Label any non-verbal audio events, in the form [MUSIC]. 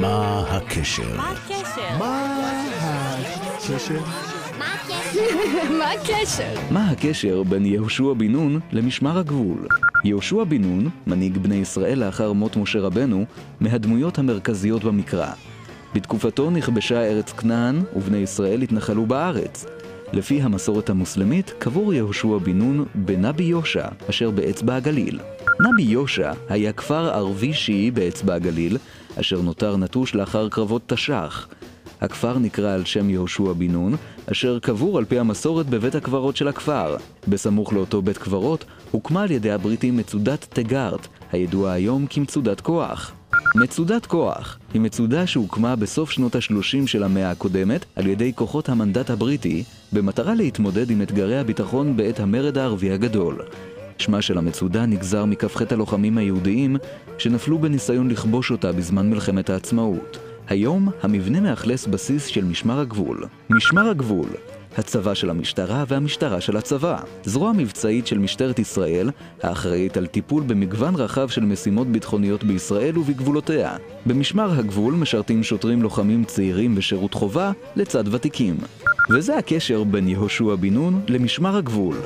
מה הקשר? מה הקשר? מה הקשר? מה הקשר? [LAUGHS] מה הקשר בין יהושע בן נון למשמר הגבול? יהושע בן נון, מנהיג בני ישראל לאחר מות משה רבנו, מהדמויות המרכזיות במקרא. בתקופתו נכבשה ארץ כנען, ובני ישראל התנחלו בארץ. לפי המסורת המוסלמית, קבור יהושע בן נון בנבי יושע, אשר באצבע הגליל. נבי יושע היה כפר ערבי שיעי באצבע הגליל, אשר נותר נטוש לאחר קרבות תש"ח. הכפר נקרא על שם יהושע בן נון, אשר קבור על פי המסורת בבית הקברות של הכפר. בסמוך לאותו בית קברות, הוקמה על ידי הבריטים מצודת תגארט, הידועה היום כמצודת כוח. מצודת כוח היא מצודה שהוקמה בסוף שנות ה-30 של המאה הקודמת על ידי כוחות המנדט הבריטי, במטרה להתמודד עם אתגרי הביטחון בעת המרד הערבי הגדול. שמה של המצודה נגזר מכ"ח הלוחמים היהודיים שנפלו בניסיון לכבוש אותה בזמן מלחמת העצמאות. היום המבנה מאכלס בסיס של משמר הגבול. משמר הגבול, הצבא של המשטרה והמשטרה של הצבא. זרוע מבצעית של משטרת ישראל, האחראית על טיפול במגוון רחב של משימות ביטחוניות בישראל ובגבולותיה. במשמר הגבול משרתים שוטרים לוחמים צעירים בשירות חובה לצד ותיקים. וזה הקשר בין יהושע בן נון למשמר הגבול.